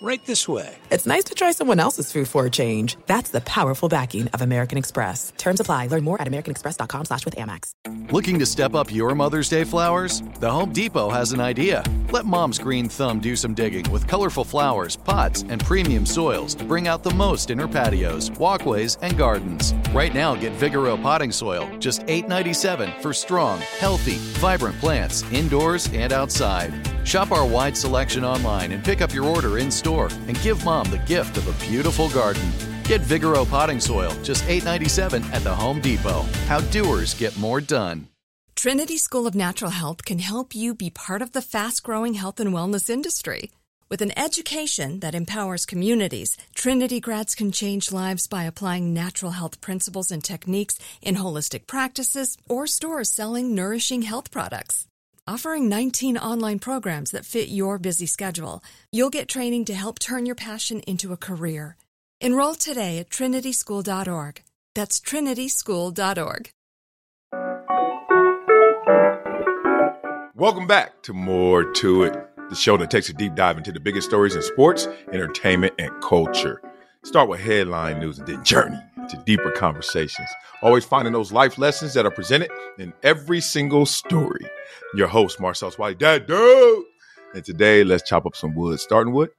right this way. It's nice to try someone else's food for a change. That's the powerful backing of American Express. Terms apply. Learn more at americanexpress.com slash with Amex. Looking to step up your Mother's Day flowers? The Home Depot has an idea. Let Mom's green thumb do some digging with colorful flowers, pots, and premium soils to bring out the most in her patios, walkways, and gardens. Right now, get Vigoro potting soil, just $8.97 for strong, healthy, vibrant plants, indoors and outside. Shop our wide selection online and pick up your order in store and give mom the gift of a beautiful garden. Get Vigoro potting soil, just $8.97 at the Home Depot. How doers get more done. Trinity School of Natural Health can help you be part of the fast growing health and wellness industry. With an education that empowers communities, Trinity grads can change lives by applying natural health principles and techniques in holistic practices or stores selling nourishing health products. Offering 19 online programs that fit your busy schedule, you'll get training to help turn your passion into a career. Enroll today at trinityschool.org. That's trinityschool.org. Welcome back to More to It, the show that takes a deep dive into the biggest stories in sports, entertainment, and culture. Start with headline news and then journey to deeper conversations. Always finding those life lessons that are presented in every single story. Your host, Marcellus Wiley, that dude. And today, let's chop up some wood. Starting wood?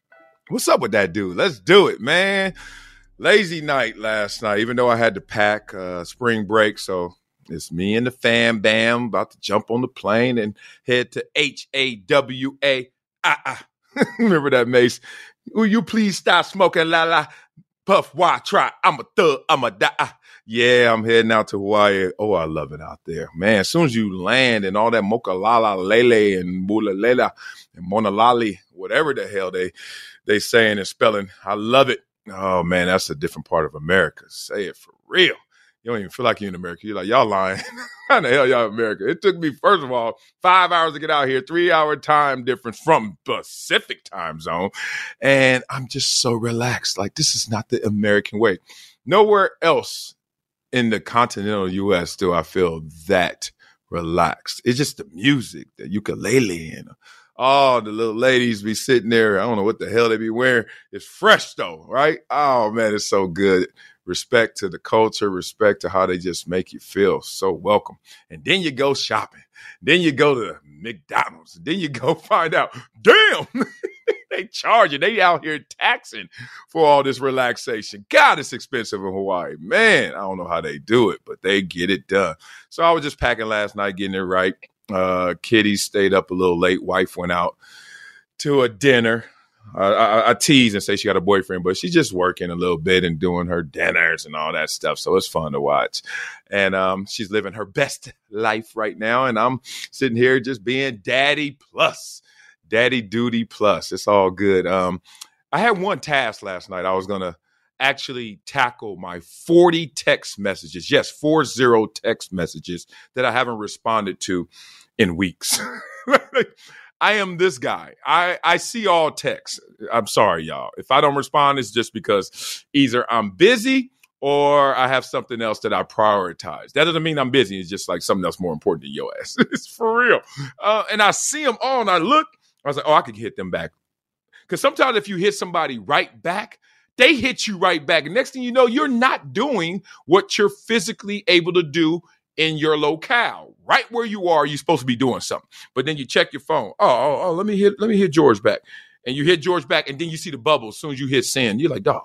What's up with that dude? Let's do it, man. Lazy night last night, even though I had to pack uh, spring break. So it's me and the fam bam about to jump on the plane and head to H A W A. Ah, ah. Remember that, Mace? Will you please stop smoking la la? Puff, why try? I'm a thug, I'm a die. Ah. Yeah, I'm heading out to Hawaii. Oh, I love it out there. Man, as soon as you land and all that mocha lala lele and bula lela and mona lali, whatever the hell they they saying and spelling, I love it. Oh man, that's a different part of America. Say it for real. You don't even feel like you're in America. You're like, y'all lying. How the hell y'all America? It took me, first of all, five hours to get out here, three hour time difference from Pacific time zone. And I'm just so relaxed. Like, this is not the American way. Nowhere else in the continental US do I feel that relaxed. It's just the music, the ukulele, and oh, the little ladies be sitting there. I don't know what the hell they be wearing. It's fresh though, right? Oh man, it's so good. Respect to the culture, respect to how they just make you feel so welcome. And then you go shopping. Then you go to McDonald's. Then you go find out, damn, they charge you. They out here taxing for all this relaxation. God, it's expensive in Hawaii. Man, I don't know how they do it, but they get it done. So I was just packing last night, getting it right. Uh, Kitty stayed up a little late. Wife went out to a dinner. I, I, I, tease and say she got a boyfriend, but she's just working a little bit and doing her dinners and all that stuff. So it's fun to watch. And um, she's living her best life right now. And I'm sitting here just being daddy plus, daddy duty plus. It's all good. Um, I had one task last night. I was going to actually tackle my 40 text messages. Yes, 40 text messages that I haven't responded to in weeks. I am this guy. I, I see all texts. I'm sorry, y'all. If I don't respond, it's just because either I'm busy or I have something else that I prioritize. That doesn't mean I'm busy. It's just like something else more important than your ass. it's for real. Uh, and I see them all and I look, I was like, oh, I could hit them back. Because sometimes if you hit somebody right back, they hit you right back. And next thing you know, you're not doing what you're physically able to do in your locale, right where you are, you're supposed to be doing something. But then you check your phone. Oh, oh, oh, let me hit, let me hit George back. And you hit George back, and then you see the bubble as soon as you hit send. You're like, dog,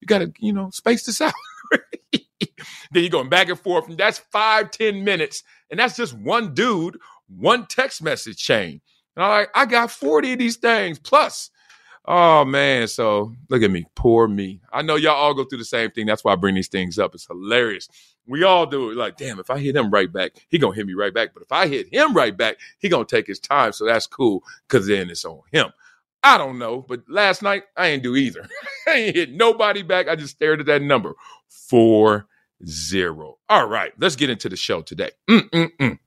you gotta, you know, space this out. then you're going back and forth, and that's five, ten minutes, and that's just one dude, one text message chain. And I'm like, I got 40 of these things plus. Oh man, so look at me, poor me. I know y'all all go through the same thing. That's why I bring these things up. It's hilarious. We all do it. Like, damn, if I hit him right back, he gonna hit me right back. But if I hit him right back, he gonna take his time. So that's cool, cause then it's on him. I don't know, but last night I ain't do either. I ain't hit nobody back. I just stared at that number. Four zero. All right, let's get into the show today. Mm-mm-mm.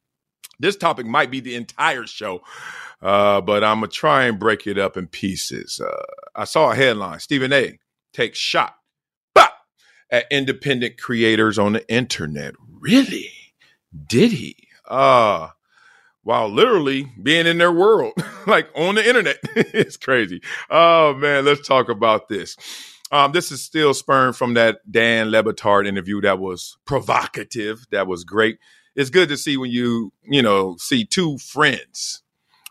This topic might be the entire show, uh, but I'm gonna try and break it up in pieces. Uh, I saw a headline: Stephen A. takes shot at independent creators on the internet. Really? did he? Uh while literally being in their world, like on the internet. it's crazy. Oh man, let's talk about this. Um, this is still spurned from that Dan Le Batard interview that was provocative. That was great. It's good to see when you, you know, see two friends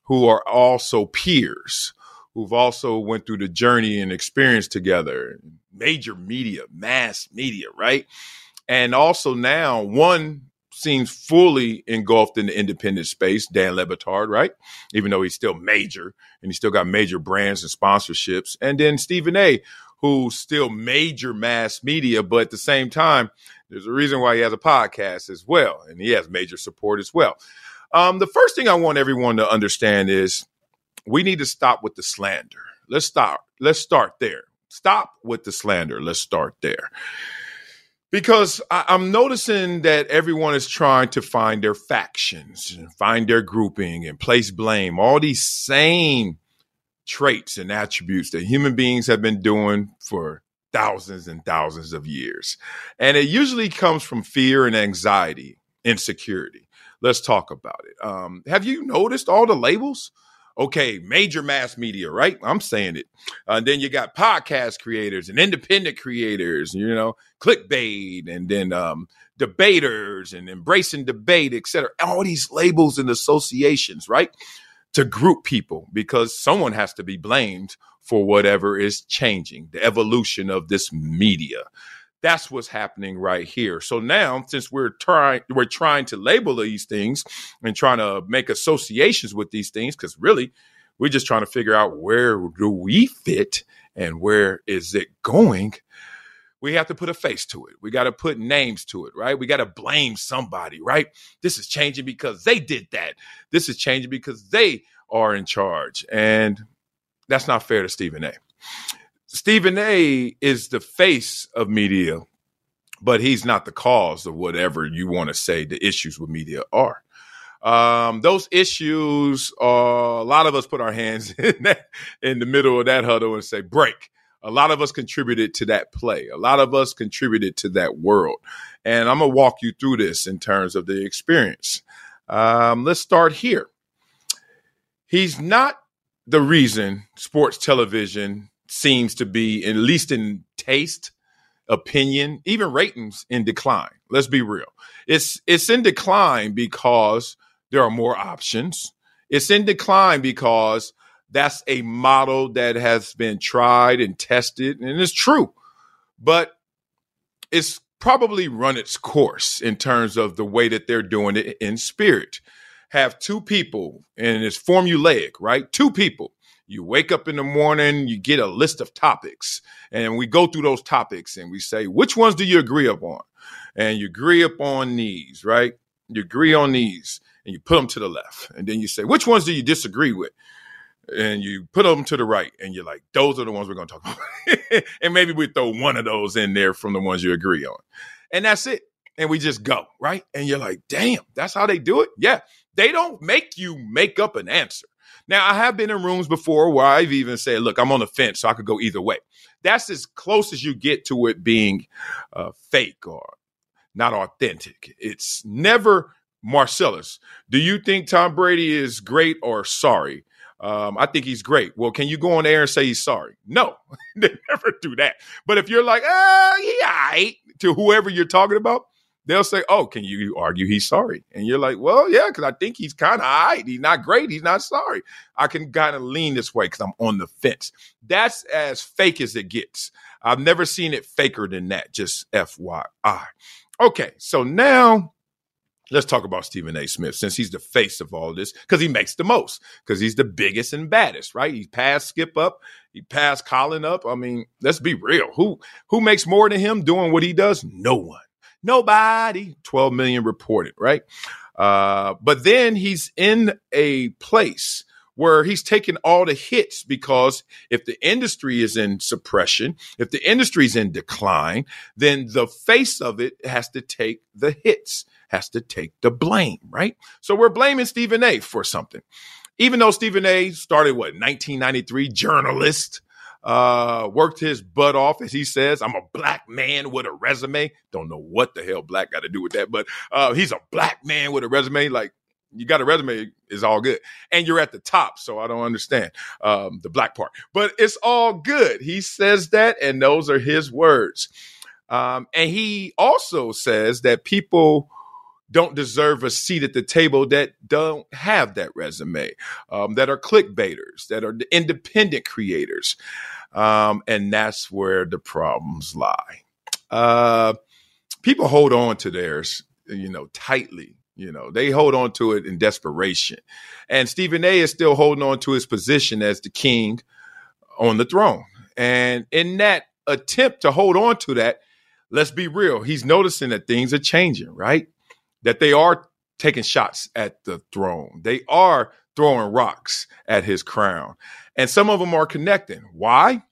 who are also peers, who've also went through the journey and experience together. Major media, mass media, right? And also now one seems fully engulfed in the independent space, Dan Le Batard, right? Even though he's still major and he's still got major brands and sponsorships. And then Stephen A, who's still major mass media, but at the same time, there's a reason why he has a podcast as well, and he has major support as well. Um, the first thing I want everyone to understand is we need to stop with the slander. Let's stop. Let's start there. Stop with the slander. Let's start there because I, am noticing that everyone is trying to find their factions, and find their grouping, and place blame. All these same traits and attributes that human beings have been doing for thousands and thousands of years. And it usually comes from fear and anxiety, insecurity. Let's talk about it. Um, have you noticed all the labels? Okay, major mass media, right? I'm saying it. Uh, then you got podcast creators and independent creators, you know, clickbait, and then um, debaters and embracing debate, et cetera. All these labels and associations, right? To group people because someone has to be blamed for whatever is changing, the evolution of this media. That's what's happening right here. So now, since we're trying, we're trying to label these things and trying to make associations with these things, because really, we're just trying to figure out where do we fit and where is it going. We have to put a face to it. We got to put names to it, right? We got to blame somebody, right? This is changing because they did that. This is changing because they are in charge. And that's not fair to Stephen A. Stephen A is the face of media, but he's not the cause of whatever you want to say the issues with media are. Um, those issues, are a lot of us put our hands in, that, in the middle of that huddle and say, break. A lot of us contributed to that play. A lot of us contributed to that world. And I'm going to walk you through this in terms of the experience. Um, let's start here. He's not the reason sports television seems to be, at least in taste, opinion, even ratings, in decline. Let's be real. It's it's in decline because there are more options. It's in decline because that's a model that has been tried and tested, and it's true. But it's probably run its course in terms of the way that they're doing it in spirit. Have two people, and it's formulaic, right? Two people you wake up in the morning, you get a list of topics, and we go through those topics and we say, which ones do you agree upon? And you agree upon these, right? You agree on these and you put them to the left. And then you say, which ones do you disagree with? And you put them to the right, and you're like, those are the ones we're going to talk about. and maybe we throw one of those in there from the ones you agree on. And that's it. And we just go, right? And you're like, damn, that's how they do it? Yeah. They don't make you make up an answer. Now, I have been in rooms before where I've even said, look, I'm on the fence, so I could go either way. That's as close as you get to it being uh, fake or not authentic. It's never Marcellus. Do you think Tom Brady is great or sorry? Um, I think he's great. Well, can you go on air and say he's sorry? No, they never do that. But if you're like, oh, yeah, to whoever you're talking about, they'll say, "Oh, can you argue he's sorry?" And you're like, "Well, yeah, because I think he's kind of. He's not great. He's not sorry. I can kind of lean this way because I'm on the fence." That's as fake as it gets. I've never seen it faker than that. Just FYI. Okay, so now let's talk about Stephen A. Smith since he's the face of all this because he makes the most because he's the biggest and baddest, right? He passed Skip up, he passed Colin up. I mean, let's be real. Who who makes more than him doing what he does? No one. Nobody. 12 million reported, right? Uh, but then he's in a place where he's taking all the hits because if the industry is in suppression, if the industry is in decline, then the face of it has to take the hits, has to take the blame, right? So we're blaming Stephen A for something. Even though Stephen A started what 1993 journalist, uh, worked his butt off, as he says. I'm a black man with a resume. Don't know what the hell black got to do with that, but uh, he's a black man with a resume. Like, you got a resume is all good and you're at the top so i don't understand um, the black part but it's all good he says that and those are his words um, and he also says that people don't deserve a seat at the table that don't have that resume, um, that are clickbaiters, that are independent creators. Um, and that's where the problems lie. Uh, people hold on to theirs, you know, tightly. You know, they hold on to it in desperation. And Stephen A is still holding on to his position as the king on the throne. And in that attempt to hold on to that, let's be real, he's noticing that things are changing, right? that they are taking shots at the throne. They are throwing rocks at his crown. And some of them are connecting. Why?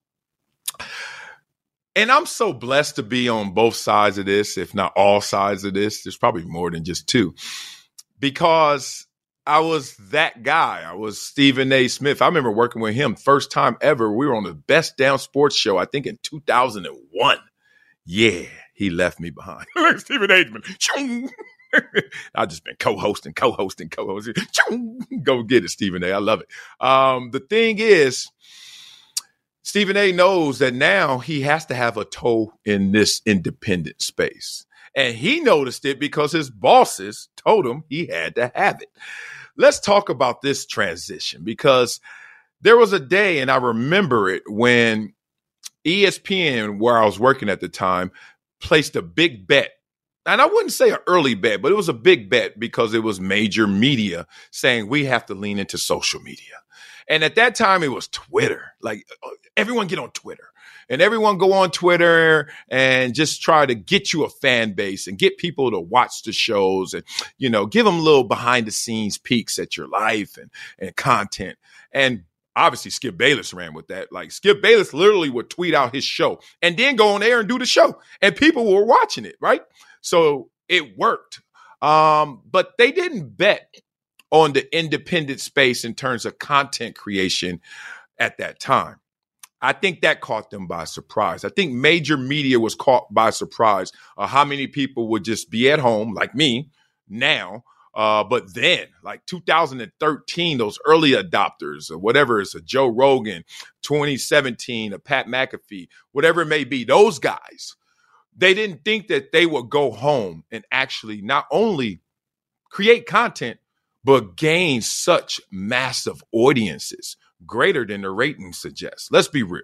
And I'm so blessed to be on both sides of this, if not all sides of this. There's probably more than just two. Because I was that guy. I was Stephen A. Smith. I remember working with him first time ever. We were on the Best Damn Sports Show, I think in 2001. Yeah, he left me behind. Stephen A. I've just been co-hosting, co-hosting, co-hosting. Go get it, Stephen A. I love it. Um, the thing is, Stephen A. knows that now he has to have a toe in this independent space. And he noticed it because his bosses told him he had to have it. Let's talk about this transition because there was a day, and I remember it when ESPN, where I was working at the time, placed a big bet and I wouldn't say an early bet, but it was a big bet because it was major media saying we have to lean into social media. And at that time, it was Twitter. Like uh, everyone get on Twitter and everyone go on Twitter and just try to get you a fan base and get people to watch the shows and, you know, give them little behind the scenes peeks at your life and, and content. And obviously Skip Bayless ran with that. Like Skip Bayless literally would tweet out his show and then go on air and do the show and people were watching it, right? So it worked. Um, but they didn't bet on the independent space in terms of content creation at that time. I think that caught them by surprise. I think major media was caught by surprise how many people would just be at home, like me now. Uh, but then, like 2013, those early adopters or whatever it's a Joe Rogan, 2017, a Pat McAfee, whatever it may be, those guys they didn't think that they would go home and actually not only create content, but gain such massive audiences greater than the ratings suggest. Let's be real.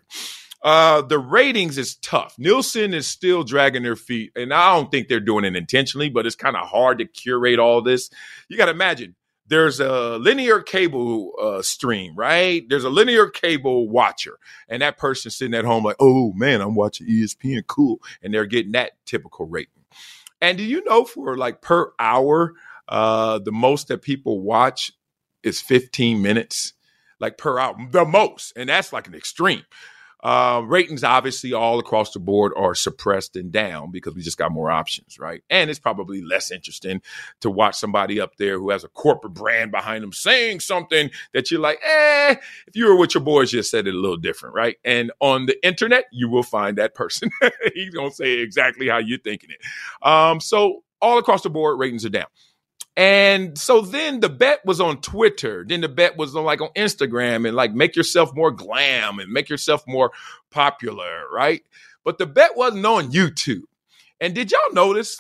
Uh, the ratings is tough. Nielsen is still dragging their feet, and I don't think they're doing it intentionally, but it's kind of hard to curate all this. You got to imagine there's a linear cable uh, stream, right? There's a linear cable watcher, and that person sitting at home like, oh man, I'm watching ESPN, cool, and they're getting that typical rating. And do you know for like per hour, uh, the most that people watch is 15 minutes, like per hour, the most, and that's like an extreme. Uh, ratings, obviously, all across the board are suppressed and down because we just got more options, right? And it's probably less interesting to watch somebody up there who has a corporate brand behind them saying something that you're like, eh, if you were with your boys, you said it a little different, right? And on the internet, you will find that person. He's to say exactly how you're thinking it. Um, so all across the board, ratings are down. And so then the bet was on Twitter. Then the bet was on like on Instagram and like make yourself more glam and make yourself more popular, right? But the bet wasn't on YouTube. And did y'all notice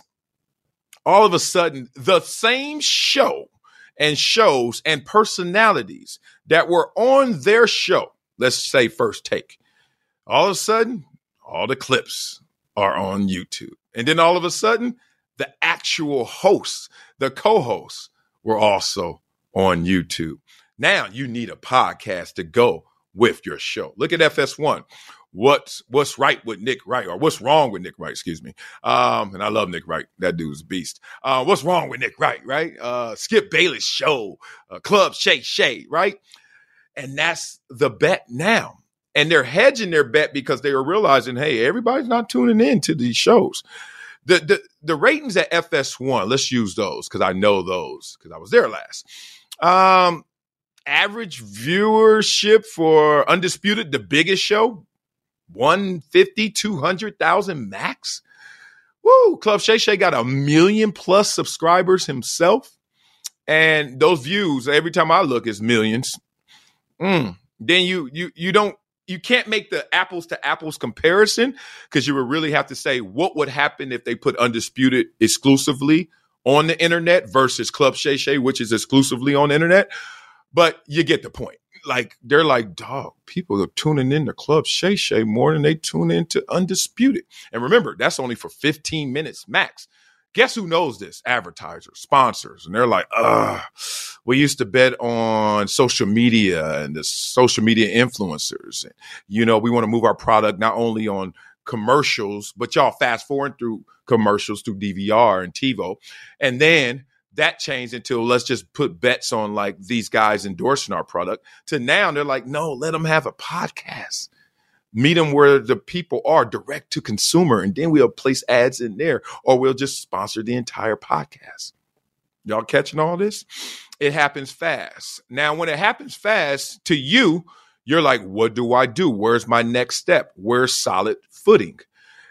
all of a sudden the same show and shows and personalities that were on their show, let's say First Take, all of a sudden, all the clips are on YouTube. And then all of a sudden, the actual hosts, the co hosts, were also on YouTube. Now you need a podcast to go with your show. Look at FS1. What's what's right with Nick Wright, or what's wrong with Nick Wright? Excuse me. Um, and I love Nick Wright. That dude's a beast. Uh, what's wrong with Nick Wright? Right? Uh, Skip Bayless show, uh, Club Shay Shay. Right? And that's the bet now. And they're hedging their bet because they are realizing, hey, everybody's not tuning in to these shows. The the the ratings at FS1, let's use those because I know those because I was there last. Um, average viewership for Undisputed, the biggest show, 150, 200,000 max. Woo! Club Shay Shay got a million plus subscribers himself. And those views, every time I look, is millions. Mm. Then you you you don't you can't make the apples to apples comparison because you would really have to say what would happen if they put undisputed exclusively on the internet versus Club Shay Shay, which is exclusively on the internet. But you get the point. Like they're like, dog, people are tuning in to Club Shay Shay more than they tune into Undisputed. And remember, that's only for 15 minutes max. Guess who knows this? Advertisers, sponsors. And they're like, ugh, we used to bet on social media and the social media influencers. And, you know, we want to move our product not only on commercials, but y'all fast forward through commercials through DVR and TiVo. And then that changed until let's just put bets on like these guys endorsing our product to now they're like, no, let them have a podcast. Meet them where the people are direct to consumer. And then we'll place ads in there or we'll just sponsor the entire podcast. Y'all catching all this? It happens fast. Now, when it happens fast to you, you're like, what do I do? Where's my next step? Where's solid footing?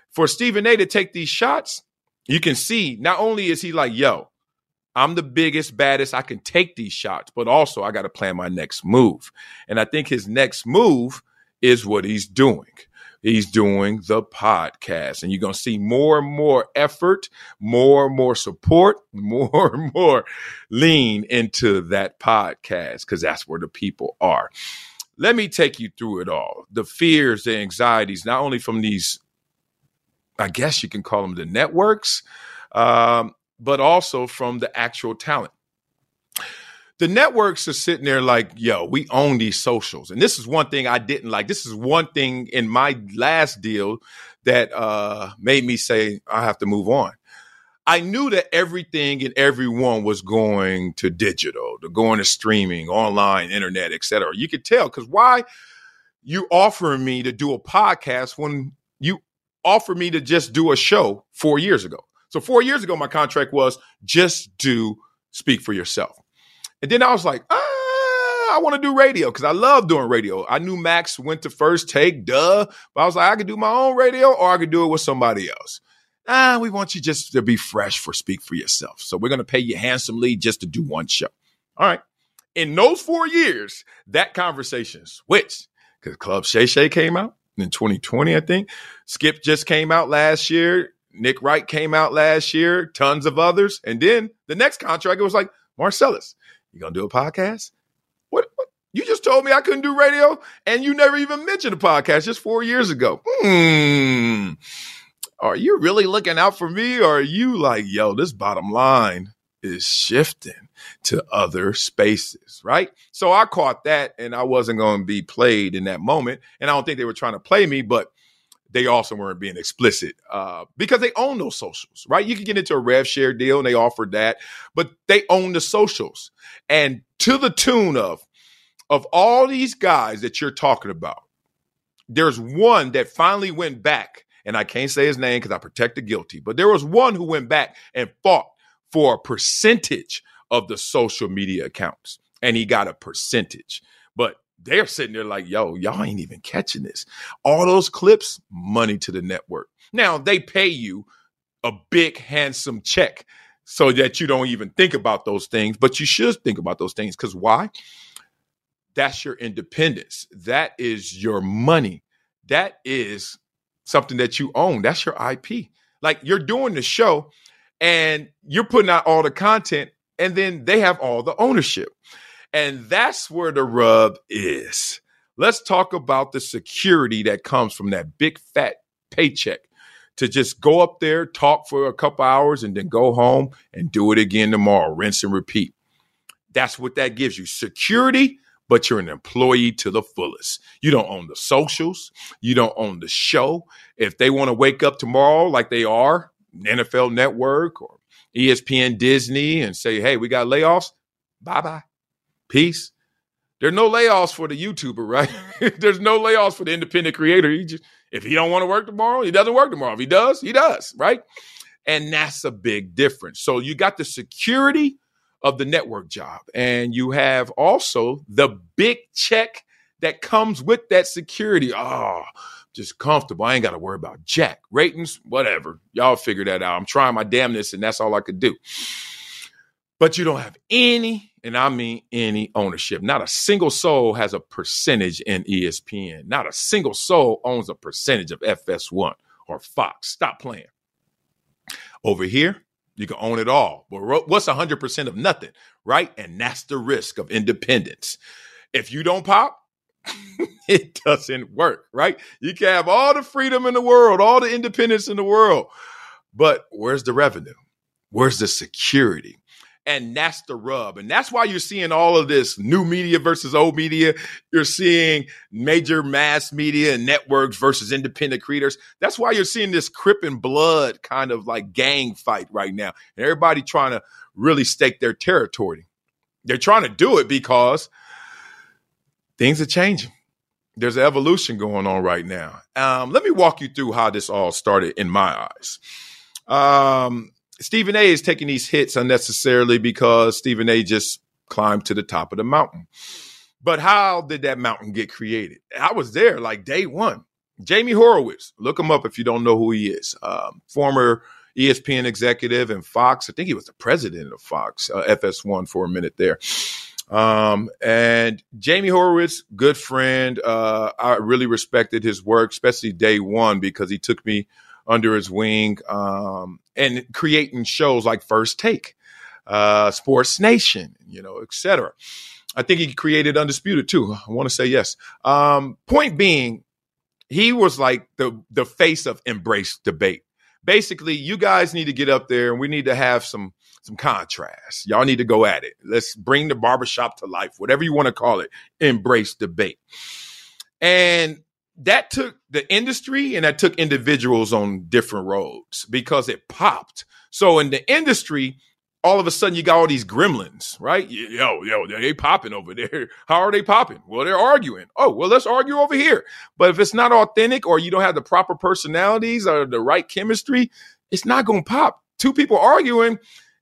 For Stephen A to take these shots, you can see not only is he like, yo, I'm the biggest, baddest, I can take these shots, but also I got to plan my next move. And I think his next move is what he's doing. He's doing the podcast, and you're going to see more and more effort, more and more support, more and more lean into that podcast because that's where the people are. Let me take you through it all the fears, the anxieties, not only from these, I guess you can call them the networks, um, but also from the actual talent. The networks are sitting there like, yo, we own these socials. And this is one thing I didn't like. This is one thing in my last deal that uh, made me say, I have to move on. I knew that everything and everyone was going to digital, to going to streaming, online, internet, etc. You could tell because why you offering me to do a podcast when you offered me to just do a show four years ago. So four years ago, my contract was just do speak for yourself. And then I was like, ah, I want to do radio because I love doing radio. I knew Max went to first take, duh. But I was like, I could do my own radio or I could do it with somebody else. Ah, we want you just to be fresh for speak for yourself. So we're going to pay you handsomely just to do one show. All right. In those four years, that conversation switched because Club Shay Shay came out in 2020, I think. Skip just came out last year. Nick Wright came out last year, tons of others. And then the next contract, it was like, Marcellus, you gonna do a podcast? What, what? You just told me I couldn't do radio, and you never even mentioned a podcast just four years ago. Hmm. Are you really looking out for me, or are you like, yo, this bottom line is shifting to other spaces, right? So I caught that, and I wasn't going to be played in that moment, and I don't think they were trying to play me, but they also weren't being explicit uh, because they own those socials, right? You can get into a rev share deal and they offered that, but they own the socials. And to the tune of of all these guys that you're talking about, there's one that finally went back, and I can't say his name because I protect the guilty, but there was one who went back and fought for a percentage of the social media accounts, and he got a percentage. But they're sitting there like, yo, y'all ain't even catching this. All those clips, money to the network. Now they pay you a big, handsome check so that you don't even think about those things, but you should think about those things. Because why? That's your independence. That is your money. That is something that you own. That's your IP. Like you're doing the show and you're putting out all the content, and then they have all the ownership. And that's where the rub is. Let's talk about the security that comes from that big fat paycheck to just go up there, talk for a couple hours, and then go home and do it again tomorrow, rinse and repeat. That's what that gives you security, but you're an employee to the fullest. You don't own the socials, you don't own the show. If they want to wake up tomorrow like they are, NFL Network or ESPN Disney, and say, hey, we got layoffs, bye bye. Peace. There's no layoffs for the YouTuber, right? There's no layoffs for the independent creator. He just if he don't want to work tomorrow, he doesn't work tomorrow. If he does, he does, right? And that's a big difference. So you got the security of the network job, and you have also the big check that comes with that security. Oh, just comfortable. I ain't got to worry about jack ratings, whatever. Y'all figure that out. I'm trying my damnness, and that's all I could do. But you don't have any, and I mean any ownership. Not a single soul has a percentage in ESPN. Not a single soul owns a percentage of FS1 or Fox. Stop playing. Over here, you can own it all. But what's 100% of nothing, right? And that's the risk of independence. If you don't pop, it doesn't work, right? You can have all the freedom in the world, all the independence in the world, but where's the revenue? Where's the security? And that's the rub. And that's why you're seeing all of this new media versus old media. You're seeing major mass media and networks versus independent creators. That's why you're seeing this Crip and Blood kind of like gang fight right now. And everybody trying to really stake their territory. They're trying to do it because things are changing. There's an evolution going on right now. Um, let me walk you through how this all started in my eyes. Um, Stephen A is taking these hits unnecessarily because Stephen A just climbed to the top of the mountain. But how did that mountain get created? I was there like day one. Jamie Horowitz, look him up if you don't know who he is. Um, former ESPN executive and Fox. I think he was the president of Fox, uh, FS1 for a minute there. Um, and Jamie Horowitz, good friend. Uh, I really respected his work, especially day one, because he took me under his wing um, and creating shows like First Take, uh, Sports Nation, you know, etc. I think he created Undisputed too. I want to say yes. Um, point being, he was like the the face of embrace debate. Basically, you guys need to get up there and we need to have some some contrast. Y'all need to go at it. Let's bring the barbershop to life, whatever you want to call it. Embrace debate. And that took the industry and that took individuals on different roads because it popped. So in the industry, all of a sudden you got all these gremlins, right? Yo, yo, they popping over there. How are they popping? Well, they're arguing. Oh, well, let's argue over here. But if it's not authentic or you don't have the proper personalities or the right chemistry, it's not going to pop. Two people arguing,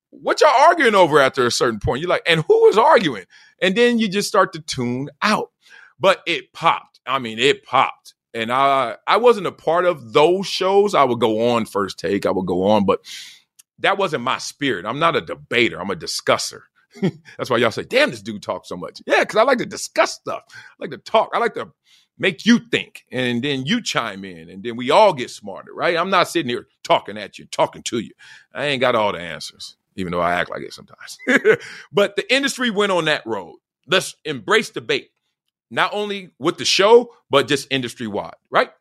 what y'all arguing over after a certain point? You're like, and who is arguing? And then you just start to tune out. But it popped. I mean, it popped. And I I wasn't a part of those shows. I would go on first take. I would go on, but that wasn't my spirit. I'm not a debater. I'm a discusser. That's why y'all say, damn, this dude talks so much. Yeah, because I like to discuss stuff. I like to talk. I like to make you think. And then you chime in. And then we all get smarter, right? I'm not sitting here talking at you, talking to you. I ain't got all the answers even though I act like it sometimes. but the industry went on that road. Let's embrace debate, not only with the show, but just industry wide, right?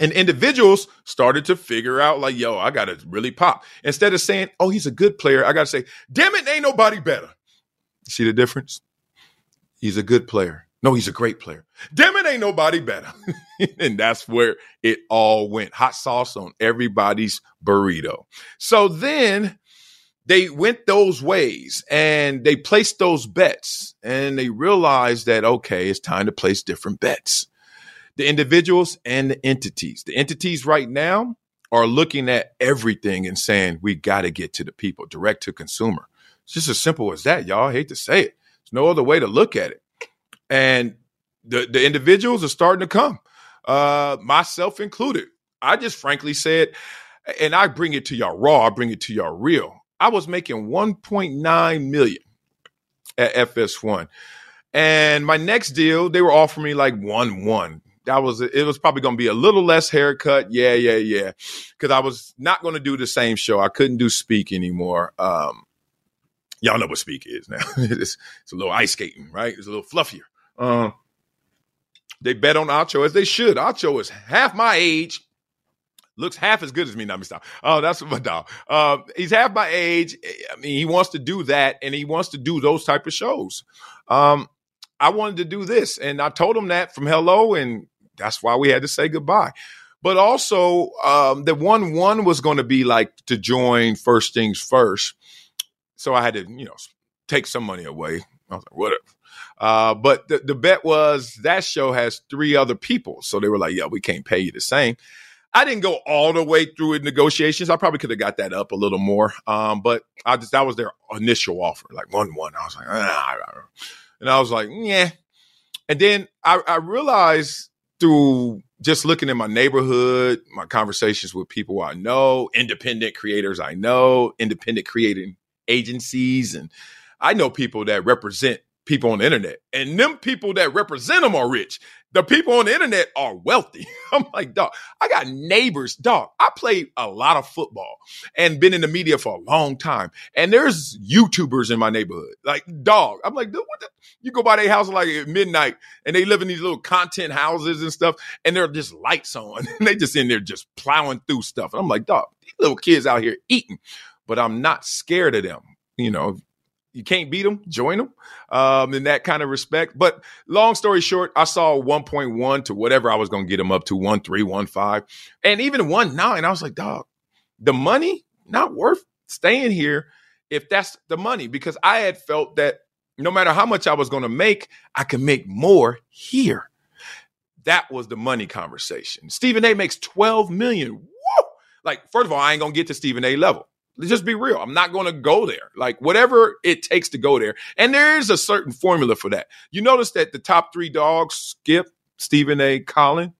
And individuals started to figure out, like, yo, I got to really pop. Instead of saying, oh, he's a good player, I got to say, damn it, ain't nobody better. See the difference? He's a good player. No, he's a great player. Damn it, ain't nobody better. and that's where it all went. Hot sauce on everybody's burrito. So then they went those ways and they placed those bets and they realized that, okay, it's time to place different bets. The individuals and the entities. The entities right now are looking at everything and saying, we got to get to the people, direct to consumer. It's just as simple as that, y'all. I hate to say it. There's no other way to look at it. And the, the individuals are starting to come, uh, myself included. I just frankly said, and I bring it to y'all raw, I bring it to y'all real. I was making 1.9 million at FS1. And my next deal, they were offering me like one one. That was it was probably to be a little less haircut. Yeah, yeah, yeah. Cuz I was not to do the same show. I couldn't do speak anymore. Um y'all know what speak is now. it's, it's, a little ice skating, right? It's a little fluffier. Uh, they bet on Acho as they should. Acho is half my age looks half as good as me. Not me stop. Oh, that's my dog. Uh, he's half my age. I mean, he wants to do that, and he wants to do those type of shows. Um, I wanted to do this, and I told him that from hello, and that's why we had to say goodbye. But also, um, the one one was going to be like to join first things first, so I had to, you know, take some money away. I was like, whatever. Uh, but the, the bet was that show has three other people. So they were like, yeah, we can't pay you the same. I didn't go all the way through with negotiations. I probably could have got that up a little more. Um, but I just that was their initial offer, like one one. I was like, ah, and I was like, yeah. And then I, I realized through just looking in my neighborhood, my conversations with people I know, independent creators I know, independent creating agencies, and I know people that represent people on the internet, and them people that represent them are rich. The people on the internet are wealthy. I'm like, dog, I got neighbors, dog. I played a lot of football and been in the media for a long time. And there's YouTubers in my neighborhood. Like, dog. I'm like, dude, what the? You go by their house like at midnight and they live in these little content houses and stuff, and there are just lights on. And they just in there just plowing through stuff. And I'm like, dog, these little kids out here eating. But I'm not scared of them. You know, you can't beat them, join them um, in that kind of respect. But long story short, I saw 1.1 to whatever I was going to get them up to, 1.3, 1.5, and even 1.9. I was like, dog, the money not worth staying here if that's the money because I had felt that no matter how much I was going to make, I could make more here. That was the money conversation. Stephen A makes 12 million. Woo! Like, first of all, I ain't going to get to Stephen A level. Let's just be real. I'm not going to go there. Like whatever it takes to go there. And there is a certain formula for that. You notice that the top three dogs, Skip, Stephen A, Colin,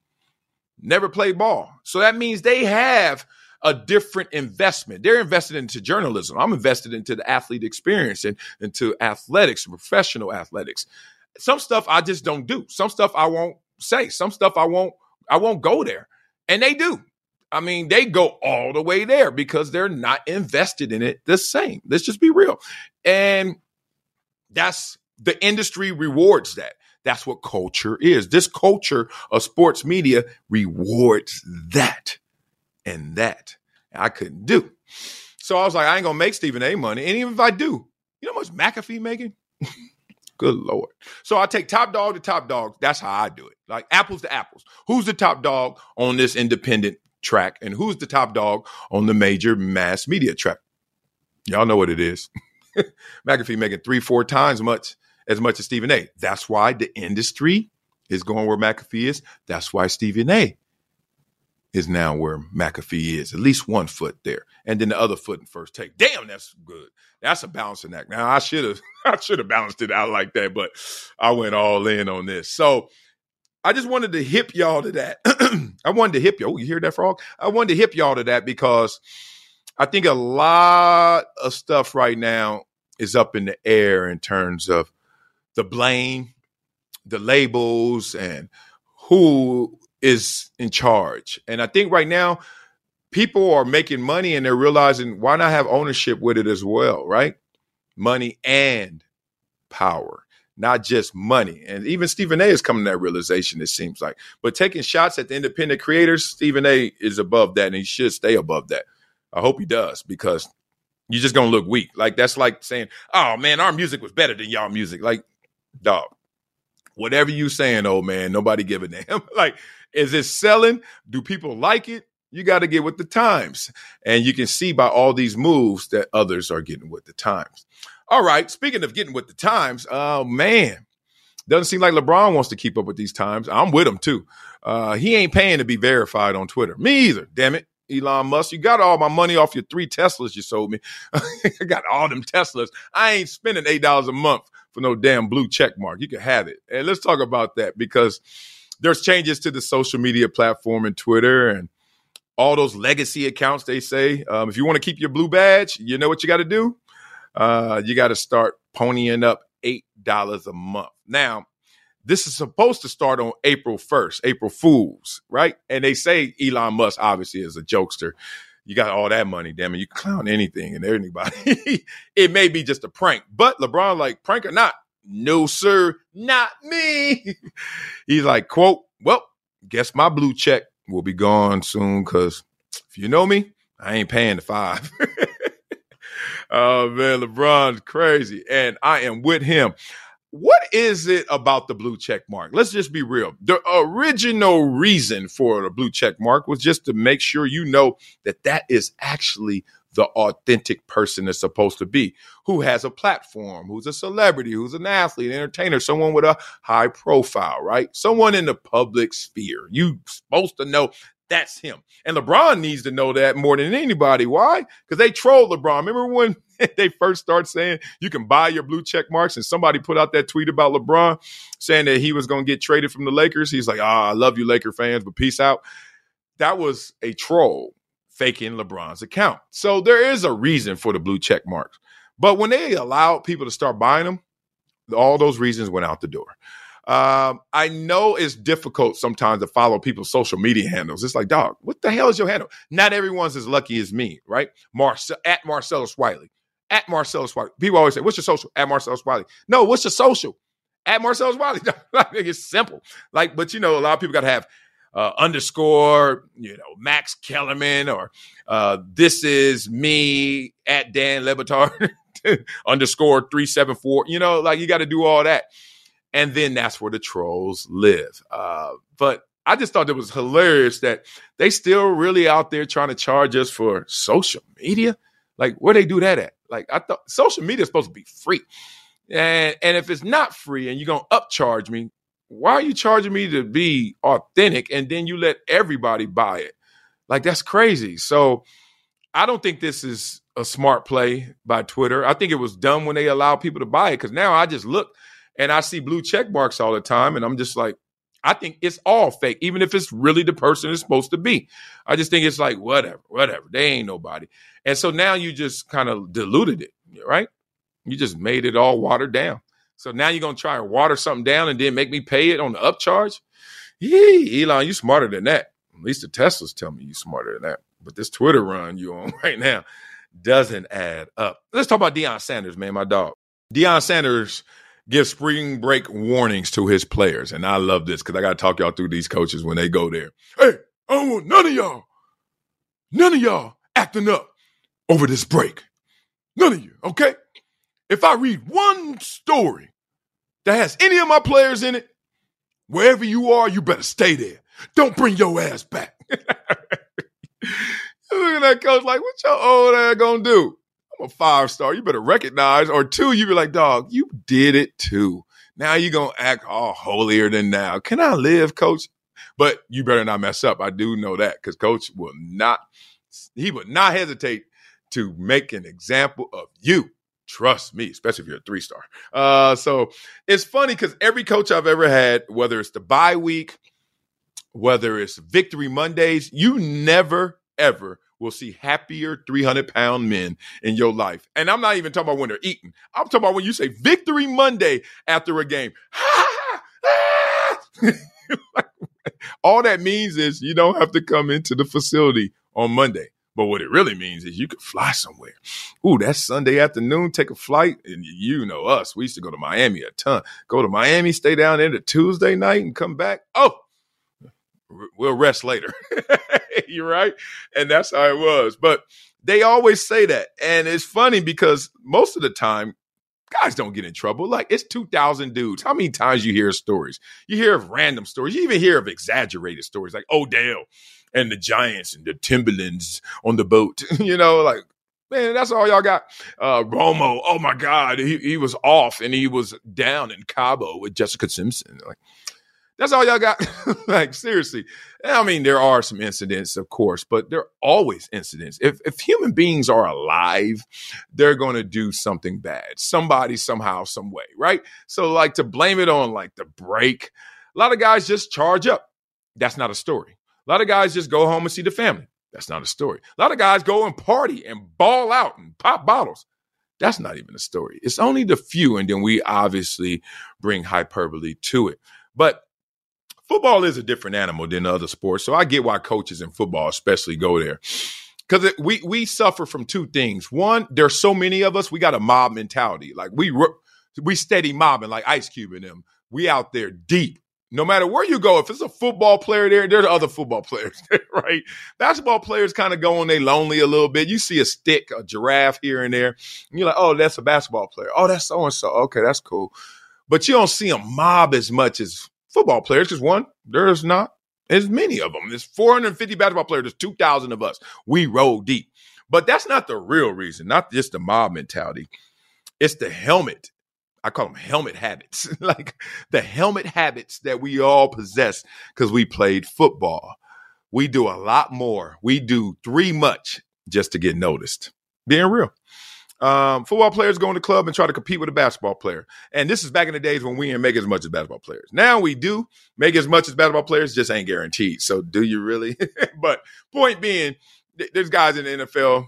never played ball. So that means they have a different investment. They're invested into journalism. I'm invested into the athlete experience and into athletics, professional athletics. Some stuff I just don't do. Some stuff I won't say. Some stuff I won't I won't go there. And they do. I mean, they go all the way there because they're not invested in it the same. Let's just be real. And that's the industry rewards that. That's what culture is. This culture of sports media rewards that and that. I couldn't do. So I was like, I ain't gonna make Stephen A money. And even if I do, you know how much McAfee making? Good Lord. So I take top dog to top dog. That's how I do it. Like apples to apples. Who's the top dog on this independent track and who's the top dog on the major mass media track. Y'all know what it is. McAfee making three, four times much as much as Stephen A. That's why the industry is going where McAfee is. That's why Stephen A. is now where McAfee is. At least one foot there, and then the other foot in first take. Damn, that's good. That's a balancing act. Now I should have, I should have balanced it out like that, but I went all in on this. So I just wanted to hip y'all to that. I wanted to hip y'all. Oh, you hear that frog? I wanted to hip y'all to that because I think a lot of stuff right now is up in the air in terms of the blame, the labels, and who is in charge. And I think right now, people are making money and they're realizing why not have ownership with it as well, right? Money and power not just money. And even Stephen A is coming to that realization, it seems like. But taking shots at the independent creators, Stephen A is above that and he should stay above that. I hope he does because you're just gonna look weak. Like that's like saying, "Oh man, our music was better than y'all music." Like, dog, whatever you saying, old man, nobody give a damn. like, is it selling? Do people like it? You got to get with the times, and you can see by all these moves that others are getting with the times. All right. Speaking of getting with the times, oh uh, man, doesn't seem like LeBron wants to keep up with these times. I'm with him too. Uh, he ain't paying to be verified on Twitter. Me either. Damn it. Elon Musk, you got all my money off your three Teslas you sold me. I got all them Teslas. I ain't spending eight dollars a month for no damn blue check mark. You can have it. And let's talk about that because there's changes to the social media platform and Twitter and all those legacy accounts. They say um, if you want to keep your blue badge, you know what you got to do uh, you got to start ponying up eight dollars a month. Now, this is supposed to start on April 1st, April Fools, right? And they say Elon Musk obviously is a jokester. You got all that money, damn it. You clown anything and anybody. it may be just a prank, but LeBron, like, prank or not, no, sir, not me. He's like, quote, well, guess my blue check will be gone soon because if you know me, I ain't paying the five. Oh man, LeBron's crazy, and I am with him. What is it about the blue check mark? Let's just be real. The original reason for the blue check mark was just to make sure you know that that is actually the authentic person is supposed to be, who has a platform, who's a celebrity, who's an athlete, entertainer, someone with a high profile, right? Someone in the public sphere. You're supposed to know That's him. And LeBron needs to know that more than anybody. Why? Because they troll LeBron. Remember when they first start saying you can buy your blue check marks and somebody put out that tweet about LeBron saying that he was going to get traded from the Lakers? He's like, ah, oh, I love you, Laker fans, but peace out. That was a troll faking LeBron's account. So there is a reason for the blue check marks. But when they allowed people to start buying them, all those reasons went out the door. Um, I know it's difficult sometimes to follow people's social media handles. It's like, dog, what the hell is your handle? Not everyone's as lucky as me, right? Marcel at Marcellus Wiley. At Marcellus Wiley. People always say, What's your social? At Marcellus Wiley. No, what's your social? At Marcellus Wiley. it's simple. Like, but you know, a lot of people gotta have uh, underscore, you know, Max Kellerman or uh, this is me at Dan Le Batard underscore 374. You know, like you got to do all that and then that's where the trolls live. Uh, but I just thought it was hilarious that they still really out there trying to charge us for social media. Like where they do that at? Like I thought social media is supposed to be free. And and if it's not free and you're gonna upcharge me, why are you charging me to be authentic and then you let everybody buy it? Like that's crazy. So I don't think this is a smart play by Twitter. I think it was dumb when they allowed people to buy it because now I just look and I see blue check marks all the time, and I'm just like, I think it's all fake, even if it's really the person it's supposed to be. I just think it's like whatever, whatever. They ain't nobody, and so now you just kind of diluted it, right? You just made it all watered down. So now you're gonna try and water something down and then make me pay it on the upcharge? Yee, Elon, you smarter than that. At least the Teslas tell me you smarter than that. But this Twitter run you on right now doesn't add up. Let's talk about Deion Sanders, man, my dog. Deion Sanders give spring break warnings to his players. And I love this because I got to talk y'all through these coaches when they go there. Hey, I don't want none of y'all, none of y'all acting up over this break. None of you, okay? If I read one story that has any of my players in it, wherever you are, you better stay there. Don't bring your ass back. Look at that coach like, what your old ass gonna do? A five star. You better recognize. Or two, you be like, dog, you did it too. Now you gonna act all holier than now. Can I live, coach? But you better not mess up. I do know that because coach will not, he would not hesitate to make an example of you. Trust me, especially if you're a three star. Uh, so it's funny because every coach I've ever had, whether it's the bye week, whether it's victory Mondays, you never ever will see happier 300 pound men in your life. And I'm not even talking about when they're eating. I'm talking about when you say victory Monday after a game. All that means is you don't have to come into the facility on Monday. But what it really means is you could fly somewhere. Ooh, that's Sunday afternoon, take a flight. And you know us, we used to go to Miami a ton. Go to Miami, stay down there to Tuesday night and come back. Oh, we'll rest later. You're right. And that's how it was. But they always say that. And it's funny because most of the time, guys don't get in trouble. Like it's 2,000 dudes. How many times you hear stories? You hear of random stories. You even hear of exaggerated stories like Odell and the Giants and the Timberlands on the boat. you know, like, man, that's all y'all got. Uh, Romo, oh my God, he, he was off and he was down in Cabo with Jessica Simpson. Like, that's all y'all got. like seriously. I mean, there are some incidents, of course, but there are always incidents. If if human beings are alive, they're going to do something bad. Somebody somehow, some way, right? So like to blame it on like the break. A lot of guys just charge up. That's not a story. A lot of guys just go home and see the family. That's not a story. A lot of guys go and party and ball out and pop bottles. That's not even a story. It's only the few, and then we obviously bring hyperbole to it. But football is a different animal than other sports. So I get why coaches in football especially go there. Because we we suffer from two things. One, there's so many of us, we got a mob mentality. Like we we steady mobbing like Ice Cube and them. We out there deep. No matter where you go, if it's a football player there, there's other football players there, right? Basketball players kind of go on they lonely a little bit. You see a stick, a giraffe here and there. And you're like, oh, that's a basketball player. Oh, that's so and so. Okay, that's cool. But you don't see a mob as much as football players because one, there's not as many of them. There's 450 basketball players. There's 2,000 of us. We roll deep. But that's not the real reason, not just the mob mentality. It's the helmet. I call them helmet habits, like the helmet habits that we all possess because we played football. we do a lot more. We do three much just to get noticed. Being real. Um, football players go in the club and try to compete with a basketball player. And this is back in the days when we didn't make as much as basketball players. Now we do make as much as basketball players, just ain't guaranteed. So do you really? but point being, th- there's guys in the NFL,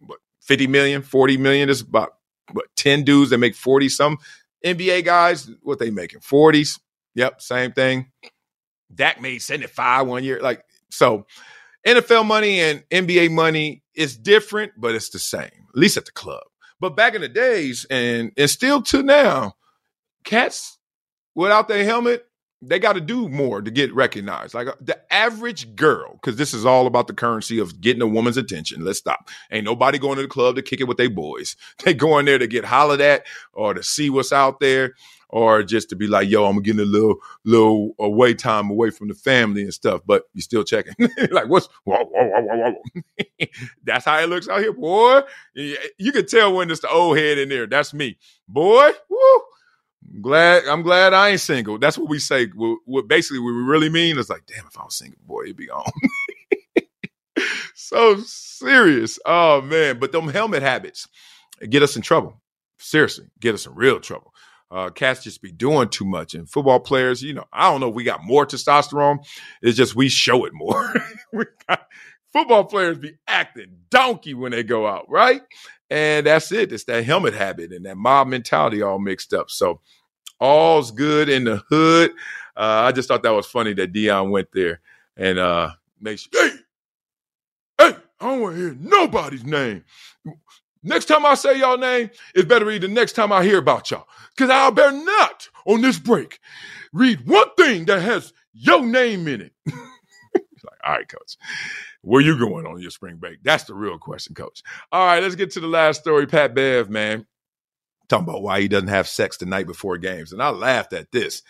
what, 50 million, 40 million. There's about what 10 dudes that make 40 some NBA guys, what they making? 40s. Yep, same thing. Dak made 75 one year. Like, so NFL money and NBA money is different, but it's the same, at least at the club. But back in the days, and and still to now, cats without their helmet, they got to do more to get recognized. Like uh, the average girl, because this is all about the currency of getting a woman's attention. Let's stop. Ain't nobody going to the club to kick it with their boys. They going there to get hollered at or to see what's out there or just to be like, yo, I'm getting a little little away time away from the family and stuff, but you're still checking. like, what's whoa, whoa, whoa, that's how it looks out here, boy. You can tell when it's the old head in there. That's me, boy. Woo. I'm glad I'm glad I ain't single. That's what we say. What basically what we really mean is like, damn, if I was single, boy, it'd be on. so serious. Oh man, but them helmet habits get us in trouble. Seriously, get us in real trouble. Uh, cats just be doing too much. And football players, you know, I don't know we got more testosterone. It's just we show it more. got, football players be acting donkey when they go out, right? And that's it. It's that helmet habit and that mob mentality all mixed up. So all's good in the hood. Uh, I just thought that was funny that Deion went there and uh makes hey, hey, I don't want to hear nobody's name. Next time I say y'all name, it's better be the next time I hear about y'all. Cause I better not on this break read one thing that has your name in it. like, all right, coach. Where you going on your spring break? That's the real question, coach. All right, let's get to the last story. Pat Bev, man, talking about why he doesn't have sex the night before games. And I laughed at this.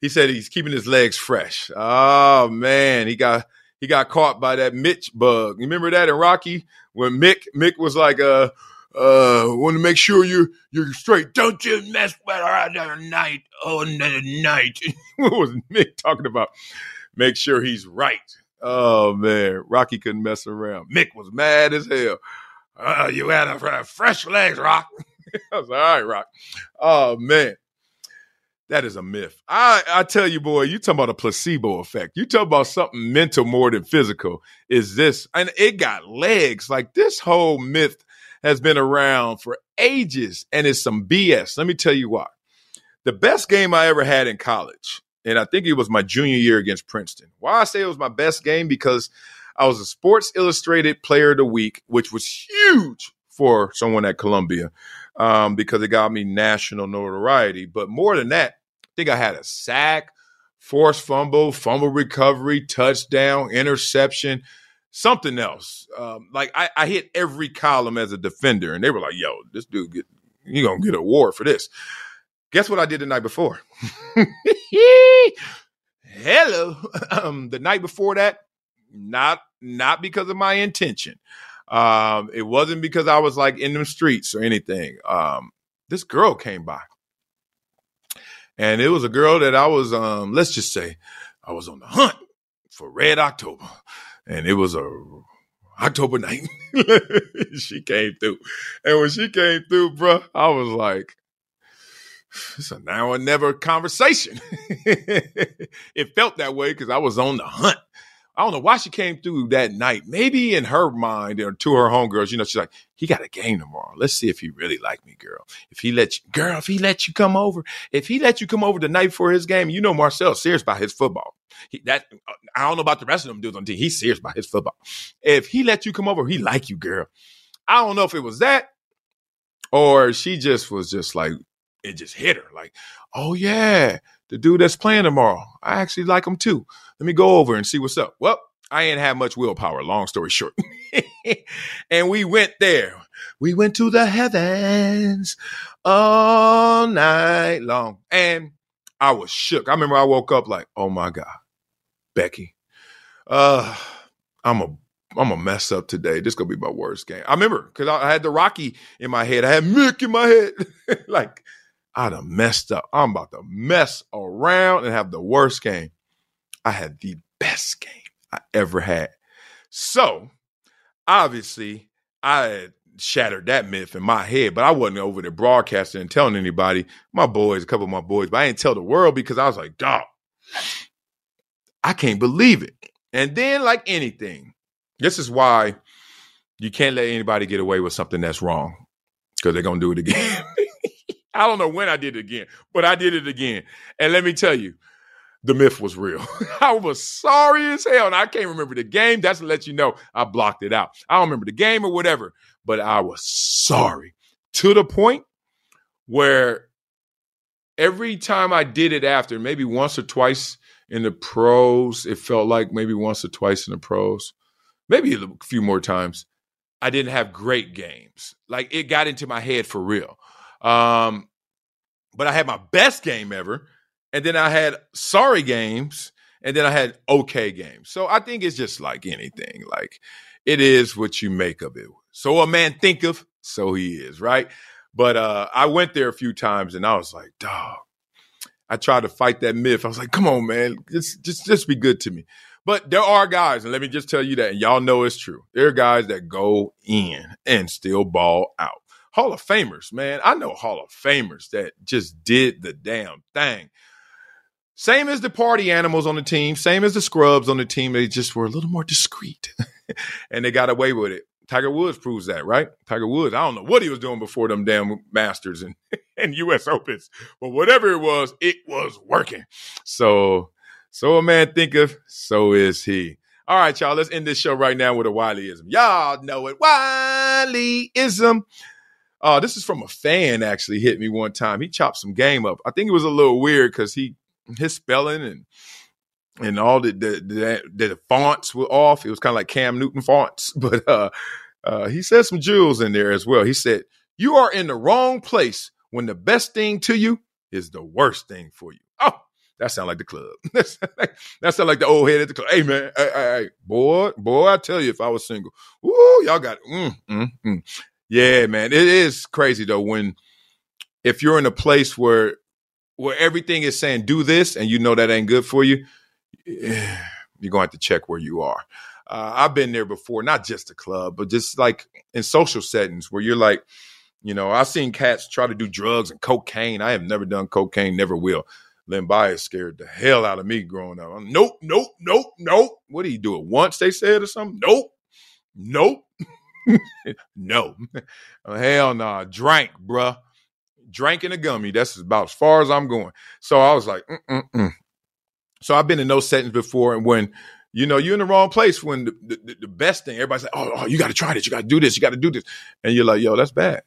He said he's keeping his legs fresh. Oh man, he got he got caught by that Mitch bug. You remember that in Rocky when Mick Mick was like, uh, uh, want to make sure you're you're straight. Don't you mess with her the night on the night. what was Mick talking about? Make sure he's right. Oh man, Rocky couldn't mess around. Mick was mad as hell. Uh, you had a fresh legs, Rock. I was like, all right, Rock. Oh man. That is a myth. I, I tell you, boy, you talking about a placebo effect. You talk about something mental more than physical. Is this and it got legs. Like this whole myth has been around for ages and it's some BS. Let me tell you why. The best game I ever had in college and I think it was my junior year against Princeton. Why I say it was my best game because I was a Sports Illustrated Player of the Week, which was huge for someone at Columbia um, because it got me national notoriety. But more than that, I think I had a sack, forced fumble, fumble recovery, touchdown, interception, something else. Um, like I, I, hit every column as a defender, and they were like, "Yo, this dude get you gonna get an award for this." Guess what I did the night before? Hello. Um, the night before that, not not because of my intention. Um, it wasn't because I was like in the streets or anything. Um, this girl came by. And it was a girl that I was um, let's just say I was on the hunt for Red October. And it was a October night. she came through. And when she came through, bro, I was like, it's a now or never conversation. it felt that way because I was on the hunt. I don't know why she came through that night. Maybe in her mind or to her homegirls, you know, she's like, he got a game tomorrow. Let's see if he really like me, girl. If he let you, girl, if he let you come over, if he let you come over the night before his game, you know, Marcel's serious about his football. He, that I don't know about the rest of them dudes on team. He's serious about his football. If he let you come over, he like you, girl. I don't know if it was that or she just was just like it just hit her like, oh yeah, the dude that's playing tomorrow. I actually like him too. Let me go over and see what's up. Well, I ain't have much willpower, long story short. and we went there. We went to the heavens all night long. And I was shook. I remember I woke up like, oh my God, Becky, uh, I'm a I'm gonna mess up today. This gonna be my worst game. I remember because I, I, had the Rocky in my head. I had Mick in my head. like I'd have messed up. I'm about to mess around and have the worst game. I had the best game. I ever had. So obviously, I shattered that myth in my head, but I wasn't over there broadcasting and telling anybody. My boys, a couple of my boys, but I didn't tell the world because I was like, dog, I can't believe it. And then, like anything, this is why you can't let anybody get away with something that's wrong because they're going to do it again. I don't know when I did it again, but I did it again. And let me tell you, the myth was real. I was sorry as hell. And I can't remember the game. That's to let you know I blocked it out. I don't remember the game or whatever, but I was sorry to the point where every time I did it after, maybe once or twice in the pros, it felt like maybe once or twice in the pros, maybe a few more times, I didn't have great games. Like it got into my head for real. Um, but I had my best game ever, and then I had sorry games, and then I had okay games. So I think it's just like anything. Like it is what you make of it. So a man thinketh, so he is, right? But uh, I went there a few times, and I was like, dog. I tried to fight that myth. I was like, come on, man, just just just be good to me. But there are guys, and let me just tell you that, and y'all know it's true. There are guys that go in and still ball out. Hall of Famers, man. I know Hall of Famers that just did the damn thing. Same as the party animals on the team, same as the scrubs on the team. They just were a little more discreet and they got away with it. Tiger Woods proves that, right? Tiger Woods, I don't know what he was doing before them damn Masters and, and US Opens, but whatever it was, it was working. So, so a man thinketh, so is he. All right, y'all, let's end this show right now with a Wileyism. Y'all know it. Wileyism. Uh, this is from a fan actually hit me one time. He chopped some game up. I think it was a little weird because he his spelling and and all the the, the the, fonts were off. It was kind of like Cam Newton fonts, but uh, uh, he said some jewels in there as well. He said, "You are in the wrong place when the best thing to you is the worst thing for you." Oh, that sound like the club. that sound like the old head at the club. Hey man, hey, hey, hey, boy, boy, I tell you, if I was single, ooh, y'all got it. Mm, mm, mm. Yeah, man. It is crazy though when if you're in a place where where everything is saying do this and you know that ain't good for you, you're going to have to check where you are. Uh, I've been there before, not just a club, but just like in social settings where you're like, you know, I've seen cats try to do drugs and cocaine. I have never done cocaine, never will. Len Bias scared the hell out of me growing up. I'm, nope, nope, nope, nope. What do you do it once? They said or something? Nope, nope. No. Oh, hell. Nah. Drank, bruh. Drank in a gummy. That's about as far as I'm going. So I was like, Mm-mm-mm. so I've been in those settings before. And when, you know, you're in the wrong place when the, the, the best thing, everybody's like, oh, oh, you got to try this. You got to do this. You got to do this. And you're like, yo, that's bad.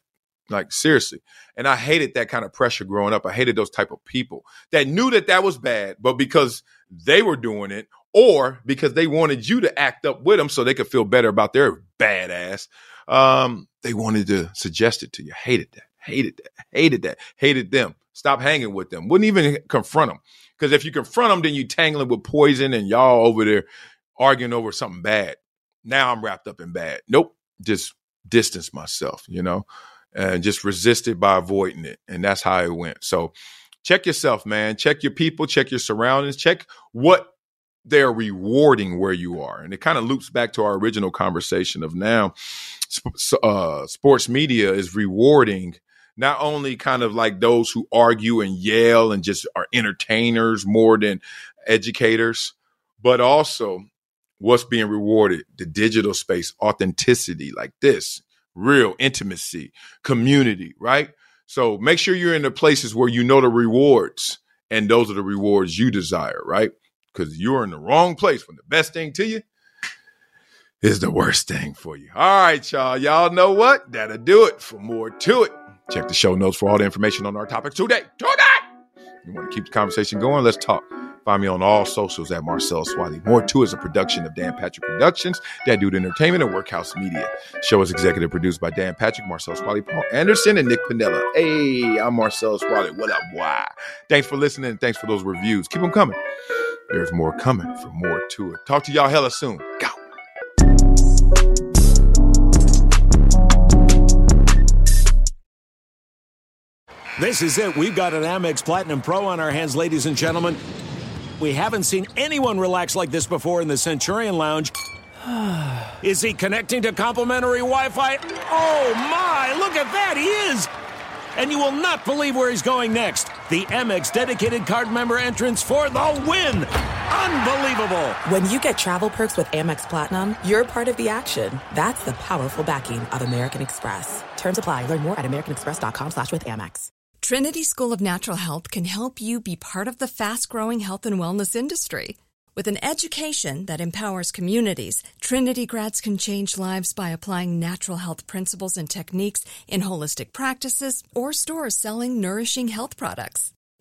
Like seriously. And I hated that kind of pressure growing up. I hated those type of people that knew that that was bad, but because they were doing it or because they wanted you to act up with them so they could feel better about their badass. Um, they wanted to suggest it to you. Hated that. Hated that. Hated that. Hated them. Stop hanging with them. Wouldn't even confront them. Because if you confront them, then you tangling with poison and y'all over there arguing over something bad. Now I'm wrapped up in bad. Nope. Just distance myself, you know, and just resist it by avoiding it. And that's how it went. So check yourself, man. Check your people, check your surroundings, check what they're rewarding where you are. And it kind of loops back to our original conversation of now uh, sports media is rewarding not only kind of like those who argue and yell and just are entertainers more than educators, but also what's being rewarded the digital space, authenticity like this, real intimacy, community, right? So make sure you're in the places where you know the rewards and those are the rewards you desire, right? Because you're in the wrong place when the best thing to you is the worst thing for you. All right, y'all. Y'all know what? That'll do it. For more to it, check the show notes for all the information on our topics today. Today! You want to keep the conversation going? Let's talk. Find me on all socials at Marcellus Wiley. More to is a production of Dan Patrick Productions, That Dude Entertainment, and Workhouse Media. Show is executive produced by Dan Patrick, Marcellus Wiley, Paul Anderson, and Nick Panella. Hey, I'm Marcellus Wiley. What up, boy? Thanks for listening thanks for those reviews. Keep them coming. There's more coming for more to it. Talk to y'all hella soon. Go. This is it. We've got an Amex Platinum Pro on our hands, ladies and gentlemen. We haven't seen anyone relax like this before in the Centurion Lounge. Is he connecting to complimentary Wi Fi? Oh my, look at that, he is! And you will not believe where he's going next. The Amex dedicated card member entrance for the win! Unbelievable! When you get travel perks with Amex Platinum, you're part of the action. That's the powerful backing of American Express. Terms apply. Learn more at americanexpress.com slash with Amex. Trinity School of Natural Health can help you be part of the fast-growing health and wellness industry. With an education that empowers communities, Trinity grads can change lives by applying natural health principles and techniques in holistic practices or stores selling nourishing health products.